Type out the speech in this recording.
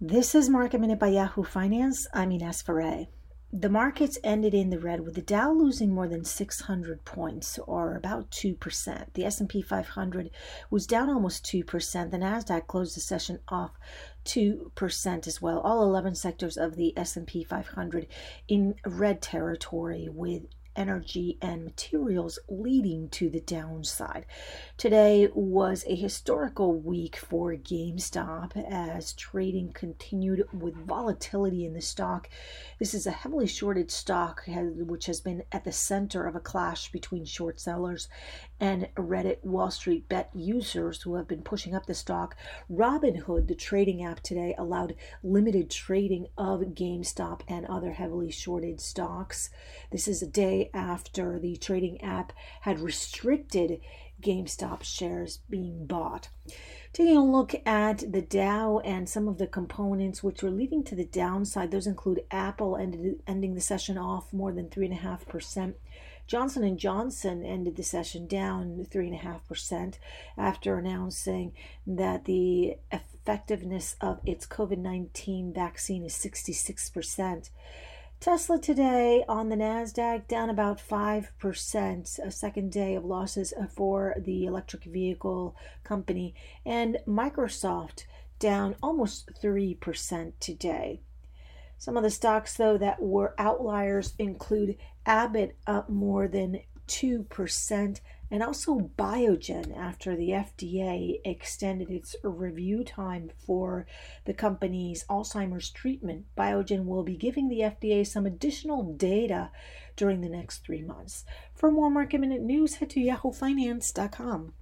This is Market Minute by Yahoo Finance. I'm Ines Ferre. The markets ended in the red with the Dow losing more than 600 points or about 2%. The S&P 500 was down almost 2%. The Nasdaq closed the session off 2% as well. All 11 sectors of the S&P 500 in red territory with energy and materials leading to the downside. Today was a historical week for GameStop as trading continued with volatility in the stock. This is a heavily shorted stock which has been at the center of a clash between short sellers and Reddit Wall Street Bet users who have been pushing up the stock. Robinhood, the trading app today, allowed limited trading of GameStop and other heavily shorted stocks. This is a day after the trading app had restricted GameStop shares being bought. Taking a look at the Dow and some of the components which were leading to the downside, those include Apple ended, ending the session off more than 3.5%. Johnson & Johnson ended the session down 3.5% after announcing that the effectiveness of its COVID-19 vaccine is 66%. Tesla today on the NASDAQ down about 5%, a second day of losses for the electric vehicle company, and Microsoft down almost 3% today. Some of the stocks, though, that were outliers include Abbott up more than 2%, and also Biogen after the FDA extended its review time for the company's Alzheimer's treatment. Biogen will be giving the FDA some additional data during the next three months. For more market minute news, head to yahoofinance.com.